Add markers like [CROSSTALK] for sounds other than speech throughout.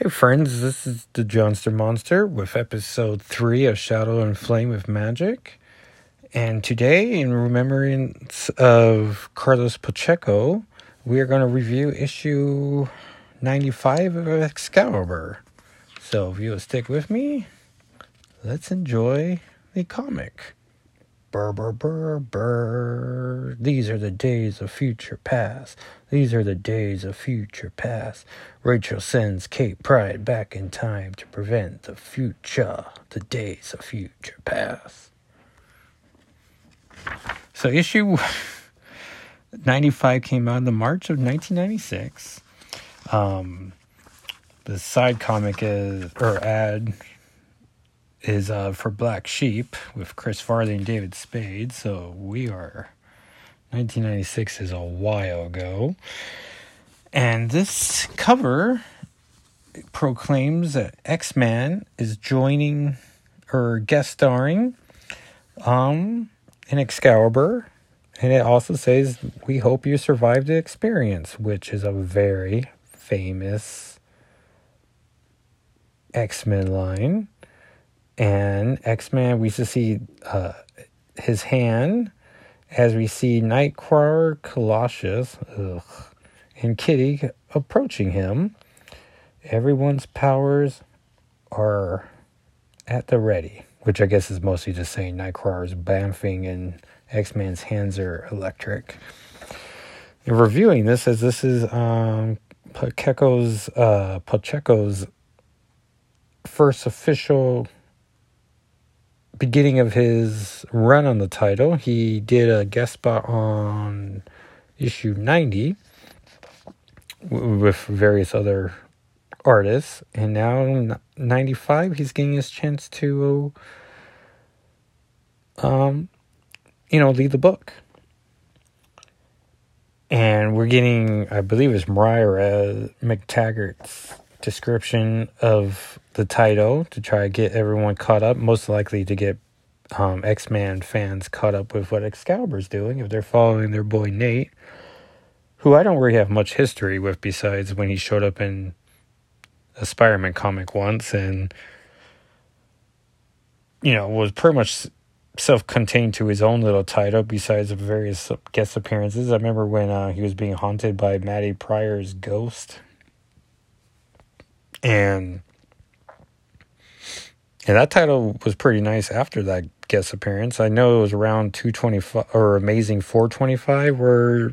Hey friends, this is the Johnster Monster with episode 3 of Shadow and Flame of Magic. And today, in remembrance of Carlos Pacheco, we are going to review issue 95 of Excalibur. So if you'll stick with me, let's enjoy the comic. Burr, burr, burr, burr. These are the days of future past. These are the days of future past. Rachel sends Kate Pryde back in time to prevent the future, the days of future past. So, issue 95 came out in the March of 1996. Um, the side comic is, or ad is uh, for Black Sheep with Chris Farley and David Spade. So we are 1996 is a while ago. And this cover proclaims that X Man is joining or guest starring um, in Excalibur. And it also says, We hope you survived the experience, which is a very famous X Men line and X Men, we used to see uh, his hand as we see Nightcrawler, Colossus, ugh, and Kitty approaching him. Everyone's powers are at the ready, which I guess is mostly just saying Nightcrawler's bamfing and X Man's hands are electric. In reviewing this, as this is um, Pacheco's uh, Pacheco's first official beginning of his run on the title, he did a guest spot on issue 90 with various other artists. And now, 95, he's getting his chance to, um, you know, lead the book. And we're getting, I believe it's Mariah MacTaggert's description of the title to try to get everyone caught up, most likely to get um, X Men fans caught up with what Excalibur's doing. If they're following their boy Nate, who I don't really have much history with besides when he showed up in a Spider Man comic once and, you know, was pretty much self contained to his own little title besides various guest appearances. I remember when uh, he was being haunted by Maddie Pryor's ghost. And and that title was pretty nice after that guest appearance. I know it was around 225 or Amazing 425 where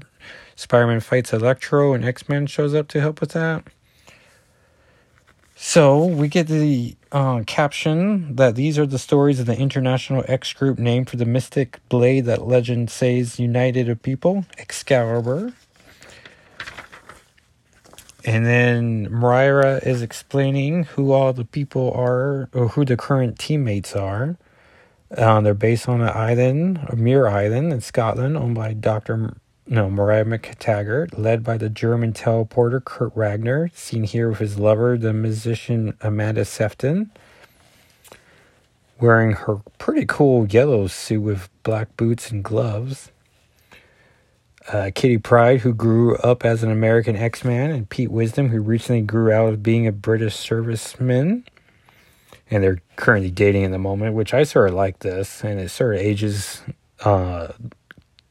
Spider Man fights Electro and X Man shows up to help with that. So we get the uh, caption that these are the stories of the International X Group named for the mystic blade that legend says united a people, Excalibur. And then Moira is explaining who all the people are, or who the current teammates are. Uh, they're based on an island, a Muir Island in Scotland, owned by Dr. No, Mariah MacTaggert, led by the German teleporter Kurt Wagner, seen here with his lover, the musician Amanda Sefton, wearing her pretty cool yellow suit with black boots and gloves uh, Kitty Pryde, who grew up as an American X Man, and Pete Wisdom, who recently grew out of being a British serviceman. And they're currently dating in the moment, which I sort of like this. And it sort of ages uh,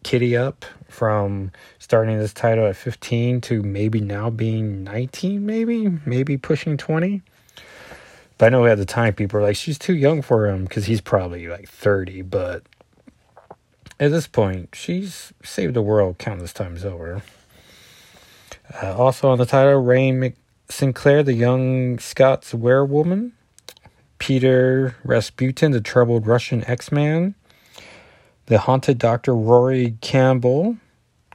Kitty up from starting this title at 15 to maybe now being 19, maybe, maybe pushing 20. But I know at the time people are like, she's too young for him because he's probably like 30. But at this point, she's saved the world countless times over. Uh, also on the title, Mc- Sinclair, the young Scots werewoman. Peter Rasputin, the troubled Russian X Man. The haunted Dr. Rory Campbell,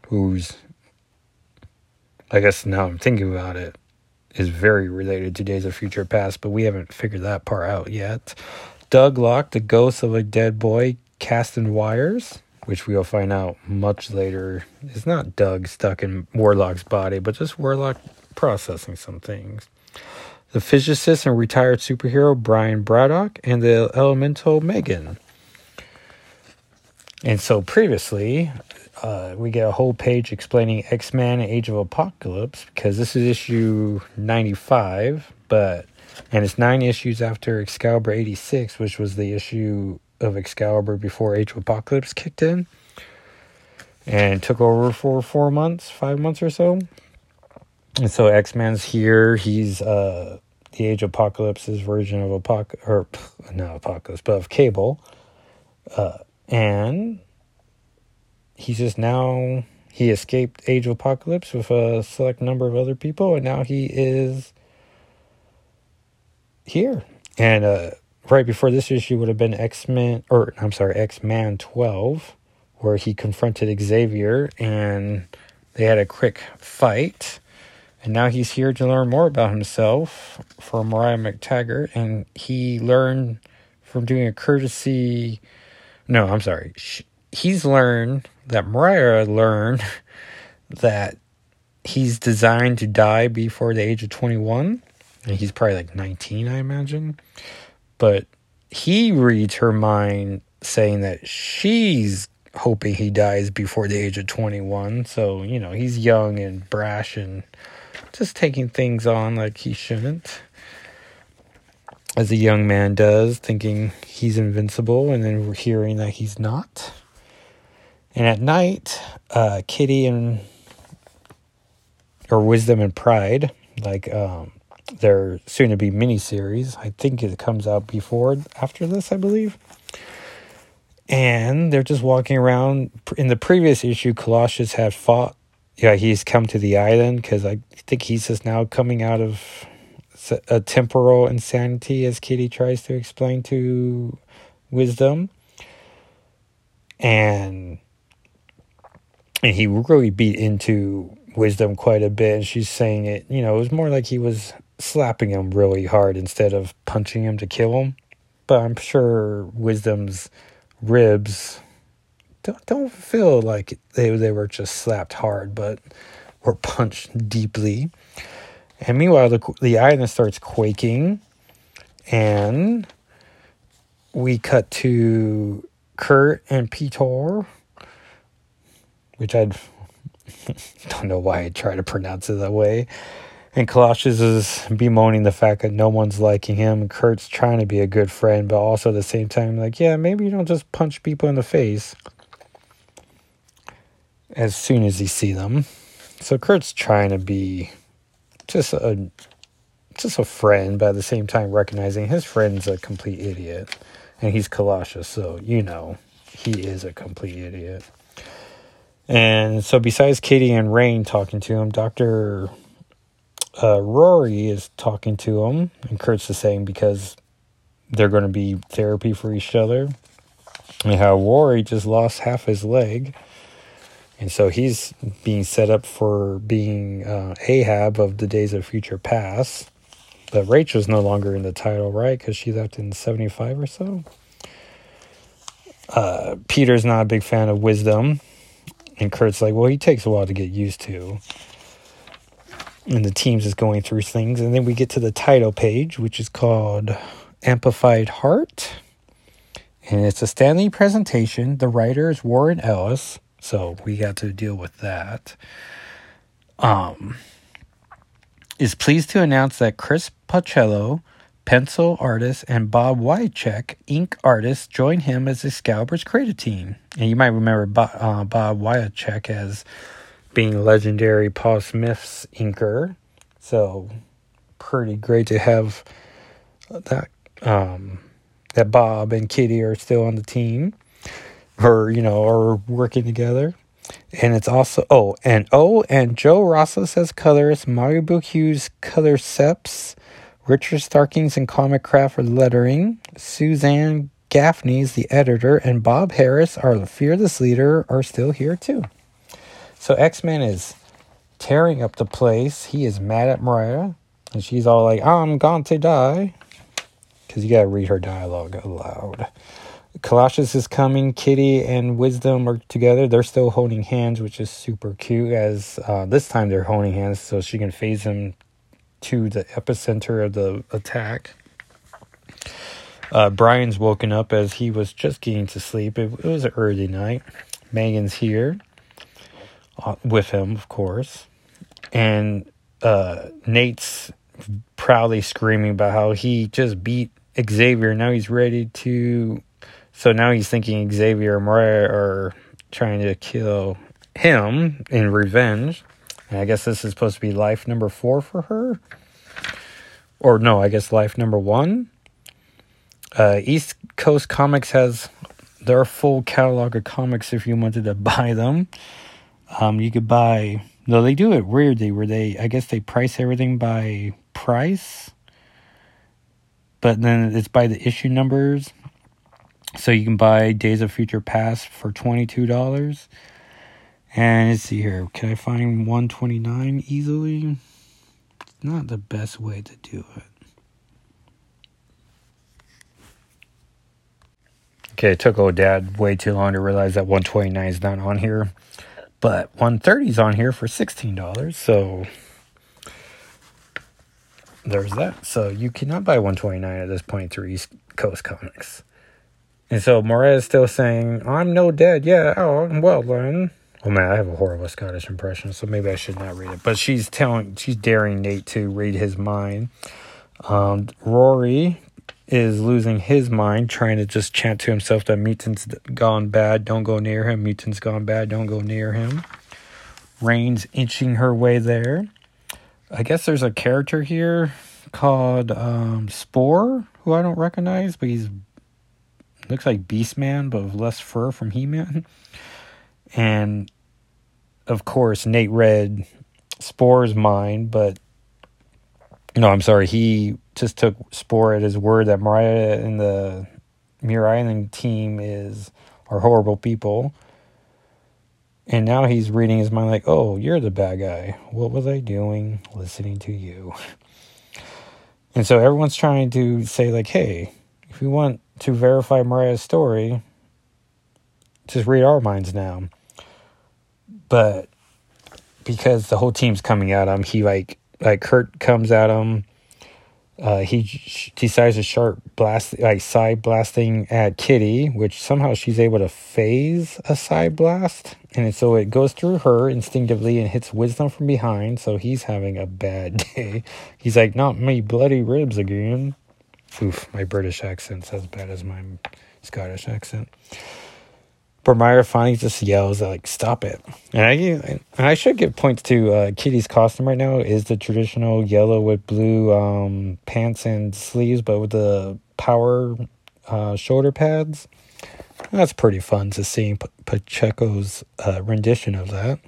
who's, I guess now I'm thinking about it, is very related to Days of Future Past, but we haven't figured that part out yet. Douglock, the ghost of a dead boy cast in wires which we'll find out much later, is not Doug stuck in Warlock's body, but just Warlock processing some things. The physicist and retired superhero Brian Braddock, and the elemental Megan. And so previously, uh, we get a whole page explaining X Men Age of Apocalypse because this is issue 95, but and it's nine issues after Excalibur 86, which was the issue of Excalibur before Age of Apocalypse kicked in and took over for four months, five months or so. And so X Man's here. He's uh, the Age of Apocalypse's version of Apoc or not Apocalypse, but of Cable. Uh, and he's just now he escaped Age of Apocalypse with a select number of other people, and now he is here. And uh, right before this issue would have been X Men, or I'm sorry, X Man 12, where he confronted Xavier and they had a quick fight. And now he's here to learn more about himself for Mariah MacTaggert. And he learned from doing a courtesy. No, I'm sorry. He's learned that Mariah learned [LAUGHS] that he's designed to die before the age of 21. And he's probably like 19, I imagine. But he reads her mind saying that she's hoping he dies before the age of 21. So, you know, he's young and brash and just taking things on like he shouldn't. As a young man does, thinking he's invincible and then we're hearing that he's not. And at night, uh, Kitty and or Wisdom and Pryde, like um, their soon to be miniseries. I think it comes out before after this, I believe. And they're just walking around. In the previous issue, Colossus had fought. Yeah, he's come to the island because I think he's just now coming out of a temporal insanity, as Kitty tries to explain to Wisdom. And and he really beat into wisdom quite a bit and she's saying it you know it was more like he was slapping him really hard instead of punching him to kill him but i'm sure wisdom's ribs don't, don't feel like they, they were just slapped hard but were punched deeply and meanwhile the, the island starts quaking and we cut to kurt and peter which I [LAUGHS] don't know why I try to pronounce it that way. And Colossus is bemoaning the fact that no one's liking him. Kurt's trying to be a good friend, but also at the same time, like, yeah, maybe you don't just punch people in the face as soon as you see them. So Kurt's trying to be just a just a friend, but at the same time recognizing his friend's a complete idiot. And he's Colossus, so you know he is a complete idiot. And so, besides Katie and Rahne talking to him, Dr. Uh, Rory is talking to him, and Kurt's the same because they're going to be therapy for each other. And how Rory just lost half his leg. And so he's being set up for being uh, Ahab of the Days of Future Past. But Rachel's no longer in the title, right? Because she left in 75 or so. Uh, Peter's not a big fan of wisdom. And Kurt's like, well, he takes a while to get used to. And the team's is going through things. And then we get to the title page, which is called Amplified Heart. And it's a Stan Lee presentation. The writer is Warren Ellis. So we got to deal with that. Um, is pleased to announce that Chris Bachalo pencil artist, and Bob Wiacek, ink artist, joined him as the Excalibur's creative team. And you might remember Bob, uh, Bob Wiacek as being legendary Paul Smith's inker. So pretty great to have that um, that Bob and Kitty are still on the team, or you know, are working together. And it's also oh and oh and Joe Rosas as colorist, Malibu Hues color seps, Richard Starkings and Comicraft for lettering. Suzanne Gaffney's the editor, and Bob Harras, our fearless leader, are still here too. So X Man is tearing up the place. He is mad at Mariah, and she's all like, "I'm going to die," because you gotta read her dialogue aloud. Colossus is coming. Kitty and Wisdom are together. They're still holding hands, which is super cute. As uh, this time they're holding hands, so she can phase him to the epicenter of the attack. Uh, Brian's woken up as he was just getting to sleep. It, it was an early night. Megan's here. Uh, with him, of course. And uh, Nate's proudly screaming about how he just beat Xavier. Now he's ready to. So now he's thinking Xavier and Mariah are trying to kill him in revenge. And I guess this is supposed to be life number four for her. Or no, I guess life number one. Uh, East Coast Comics has their full catalog of comics if you wanted to [LAUGHS] buy them. Um, you could buy. No, they do it weirdly where they, I guess they price everything by price, but then it's by the issue numbers. So you can buy Days of Future Past for $22. And let's see here. Can I find 129 easily? It's not the best way to do it. Okay, it took old dad way too long to realize that 129 is not on here. But 130 is on here for $16. So there's that. So you cannot buy 129 at this point through East Coast Comics. And so Mariah is still saying, I'm no dead. Yeah, oh, well then. Oh man, I have a horrible Scottish impression, so maybe I should not read it. But she's telling, she's daring Nate to read his mind. Um, Rory is losing his mind, trying to just chant to himself that Mutant's gone bad, don't go near him. Mutant's gone bad, don't go near him. Rahne's inching her way there. I guess there's a character here called um, Spore, who I don't recognize, but he's looks like Beastman, but with less fur from He-Man. And of course, Nate read Spore's mind, but no, I'm sorry, he just took Spore at his word that Mariah and the Muir Island team is are horrible people. And now he's reading his mind like, oh, you're the bad guy. What was I doing listening to you? [LAUGHS] And so everyone's trying to say, like, hey, if you want to verify Mariah's story, just read our minds now. But because the whole team's coming at him, he like like Kurt comes at him uh, he decides to start blast like side blasting at Kitty, which somehow she's able to phase a side blast, and so it goes through her instinctively and hits Wisdom from behind. So he's having a bad [LAUGHS] day. He's like, "Not me, bloody ribs again." Oof, my British accent's as bad as my Scottish accent. But finally just yells like, "Stop it!" And I and I should give points to uh, Kitty's costume right now is the traditional yellow with blue um, pants and sleeves, but with the power uh, shoulder pads. That's pretty fun to see P- Pacheco's uh, rendition of that.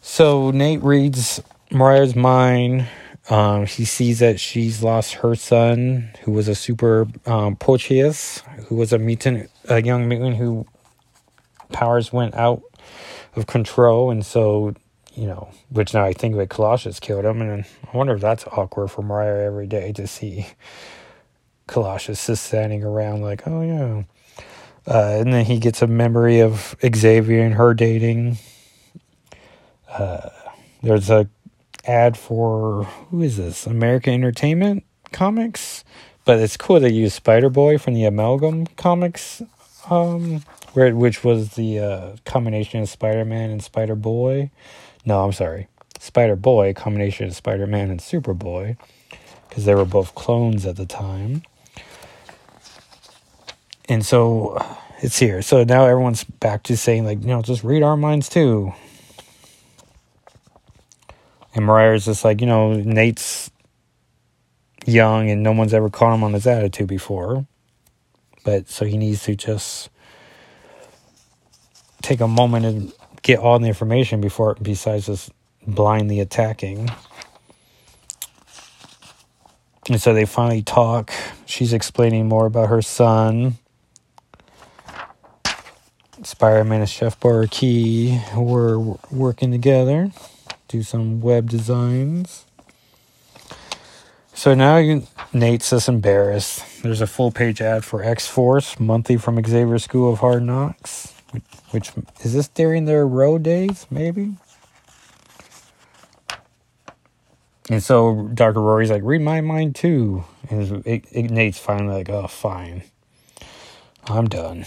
So Nate reads Mariah's mind. Um, he sees that she's lost her son, who was a super um, who was a mutant a young mutant who powers went out of control, and so you know, which now I think of it, Colossus killed him, and I wonder if that's awkward for Mariah every day to see Colossus just standing around like, oh yeah. Uh, and then he gets a memory of Xavier and her dating. Uh, there's a ad for who is this? American Entertainment Comics, but it's cool they use Spider Boy from the Amalgam Comics um, where which was the uh, combination of Spider Man and Spider Boy. No, I'm sorry, Spider Boy combination of Spider Man and Superboy, because they were both clones at the time. And so it's here. So now everyone's back to saying like, you know, just read our minds too. And Mariah's just like, you know, Nate's young and no one's ever caught him on his attitude before. But so he needs to just take a moment and get all the information before, besides just blindly attacking. And so they finally talk. She's explaining more about her son. Spider Man and Chef Bar-Key were working together, do some web designs. So now Nate's just embarrassed. There's a full page ad for X Force, monthly from Xavier School of Hard Knocks. Which is this during their road days, maybe? And so Dr. Rory's like, read my mind too. And Nate's finally like, oh, fine. I'm done.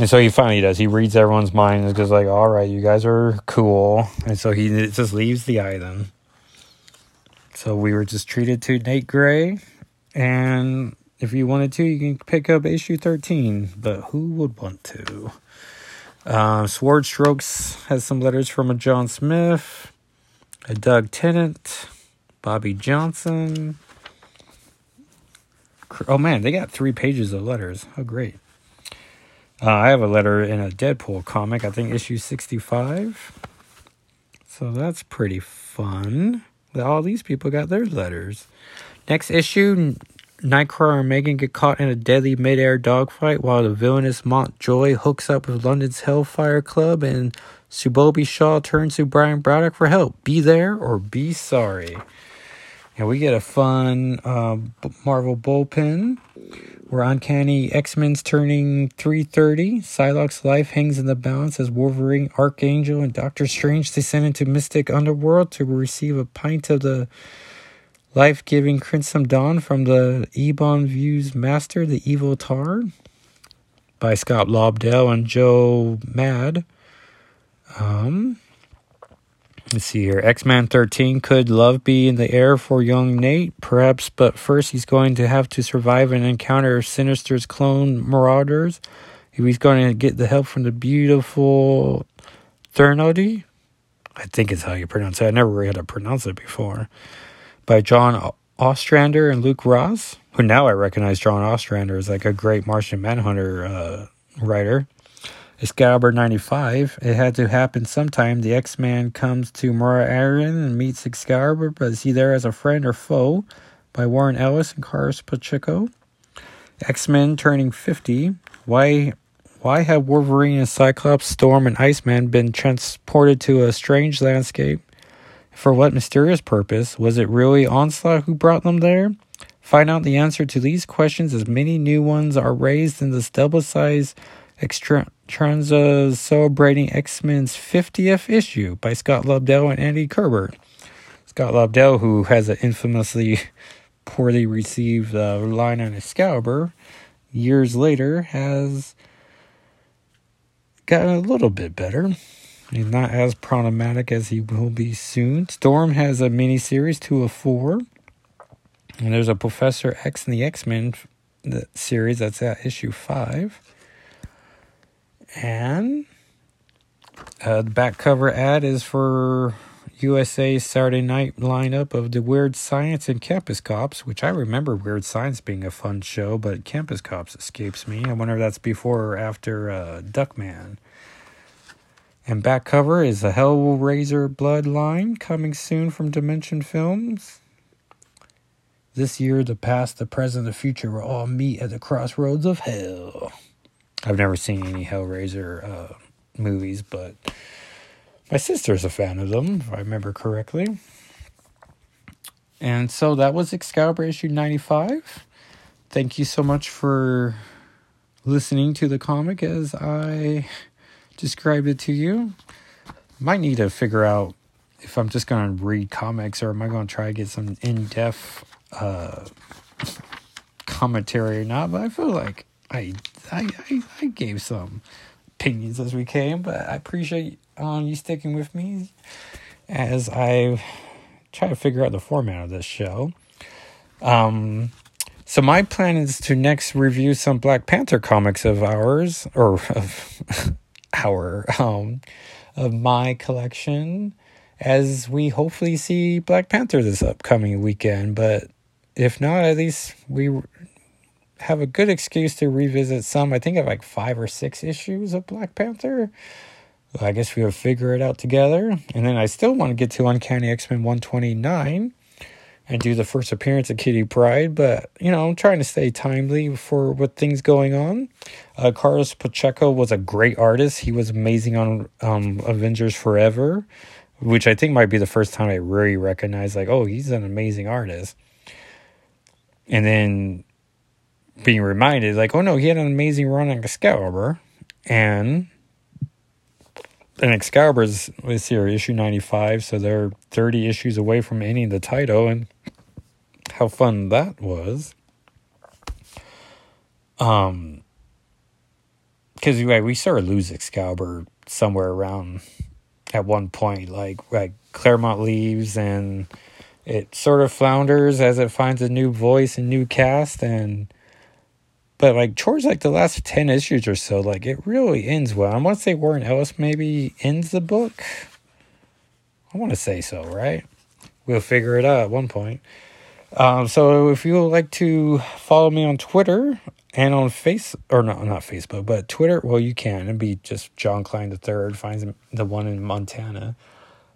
And so he finally does. He reads everyone's mind and just like, all right, you guys are cool. And so he just leaves the island. So we were just treated to Nate Gray. And if you wanted to, you can pick up issue 13. But who would want to? Uh, Sword Strokes has some letters from a John Smith, a Doug Tennant, Bobby Johnson. Oh man, they got three pages of letters. How great. Uh, I have a letter in a Deadpool comic, I think issue 65. So that's pretty fun. All these people got their letters. Next issue Nightcrawler and Megan get caught in a deadly mid-air dogfight while the villainous Montjoy hooks up with London's Hellfire Club and Shinobi Shaw turns to Brian Braddock for help. Be there or be sorry. And we get a fun uh, Marvel bullpen where Uncanny X-Men's turning 330. Psylocke's life hangs in the balance as Wolverine, Archangel, and Doctor Strange descend into Mystic Underworld to receive a pint of the life-giving Crimson Dawn from the Ebon Views Master, the Evil Tar, by Scott Lobdell and Joe Mad. Um, Let's see here. X Man 13. Could love be in the air for young Nate? Perhaps, but first he's going to have to survive an encounter of Sinister's clone marauders. If He's going to get the help from the beautiful Thernody. I think is how you pronounce it. I never really had to pronounce it before. By John Ostrander and Luke Ross, who now I recognize John Ostrander as like a great Martian Manhunter uh, writer. Excalibur 95. It had to happen sometime. The X Man comes to Mora-Aradan and meets Excalibur, but is he there as a friend or foe? By Warren Ellis and Carlos Pacheco. X Men turning 50. Why, why have Wolverine and Cyclops, Storm, and Iceman been transported to a strange landscape? For what mysterious purpose? Was it really Onslaught who brought them there? Find out the answer to these questions as many new ones are raised in this double sized extra Tranza celebrating X Men's 50th issue by Scott Lobdell and Andy Kubert. Scott Lobdell, who has an infamously [LAUGHS] poorly received uh, line on Excalibur, years later has gotten a little bit better. He's not as problematic as he will be soon. Storm has a miniseries, two of four. And there's a Professor X and the X Men series that's at issue five. And uh, the back cover ad is for USA's Saturday night lineup of the Weird Science and Campus Cops, which I remember Weird Science being a fun show, but Campus Cops escapes me. I wonder if that's before or after uh, Duckman. And back cover is the Hellraiser Bloodline coming soon from Dimension Films. This year, the past, the present, the future will all meet at the crossroads of hell. I've never seen any Hellraiser uh, movies, but my sister's a fan of them, if I remember correctly. And so that was Excalibur issue 95. Thank you so much for listening to the comic as I described it to you. Might need to figure out if I'm just going to read comics or am I going to try to get some in depth uh, commentary or not. But I feel like I, I, I, I gave some opinions as we came, but I appreciate um, you sticking with me as I try to figure out the format of this show. Um, so my plan is to next review some Black Panther comics of ours or of [LAUGHS] our um of my collection as we hopefully see Black Panther this upcoming weekend, but if not, at least we have a good excuse to revisit some. I think I have like five or six issues of Black Panther. I guess we'll figure it out together. And then I still want to get to Uncanny X Men 129 and do the first appearance of Kitty Pryde, but you know, I'm trying to stay timely for what things going on. Uh, Carlos Pacheco was a great artist. He was amazing on um, Avengers Forever, which I think might be the first time I really recognized, like, oh, he's an amazing artist. And then being reminded, like, oh no, he had an amazing run on Excalibur, and and Excalibur's this here issue ninety five, so they're thirty issues away from ending the title, and how fun that was. Um. because right, we sort of lose Excalibur somewhere around at one point. Like like Claremont leaves and it sort of flounders as it finds a new voice and new cast and but like towards like the last 10 issues or so like it really ends well. I want to say warren ellis maybe ends the book. I want to say so right? We'll figure it out at one point. Um, so if you would like to follow me on twitter and on face or no not facebook but twitter well you can. It'd be just john klein the third finds the one in montana.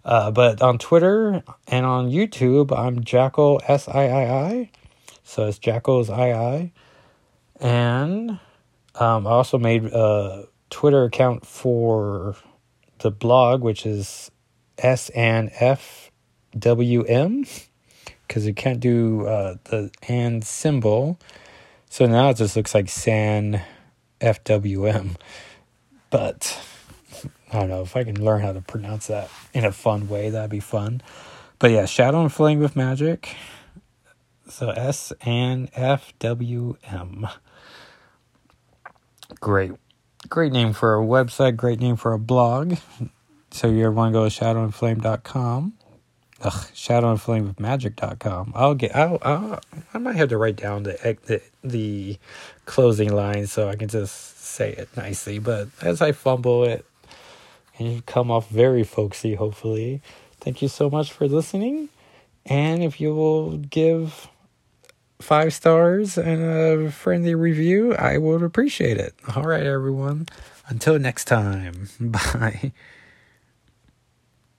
Uh, but on Twitter and on YouTube, I'm Jackal S I I I. So it's Jackal's I I. And um, I also made a Twitter account for the blog, which is S N F W M, because you can't do uh, the and symbol. So now it just looks like San FWM. But [LAUGHS] I don't know if I can learn how to pronounce that in a fun way. That'd be fun. But yeah, Shadow and Flame with Magic. So S and F W M. Great, great name for a website. Great name for a blog. So you ever want to go to shadowandflame.com? Ugh, shadowandflamewithmagic.com. I'll get. I'll, I'll. I might have to write down the the the closing line so I can just say it nicely. But as I fumble it, and you come off very folksy, hopefully. Thank you so much for listening. And if you will give five stars and a friendly review, I would appreciate it. All right, everyone. Until next time. [LAUGHS] Bye.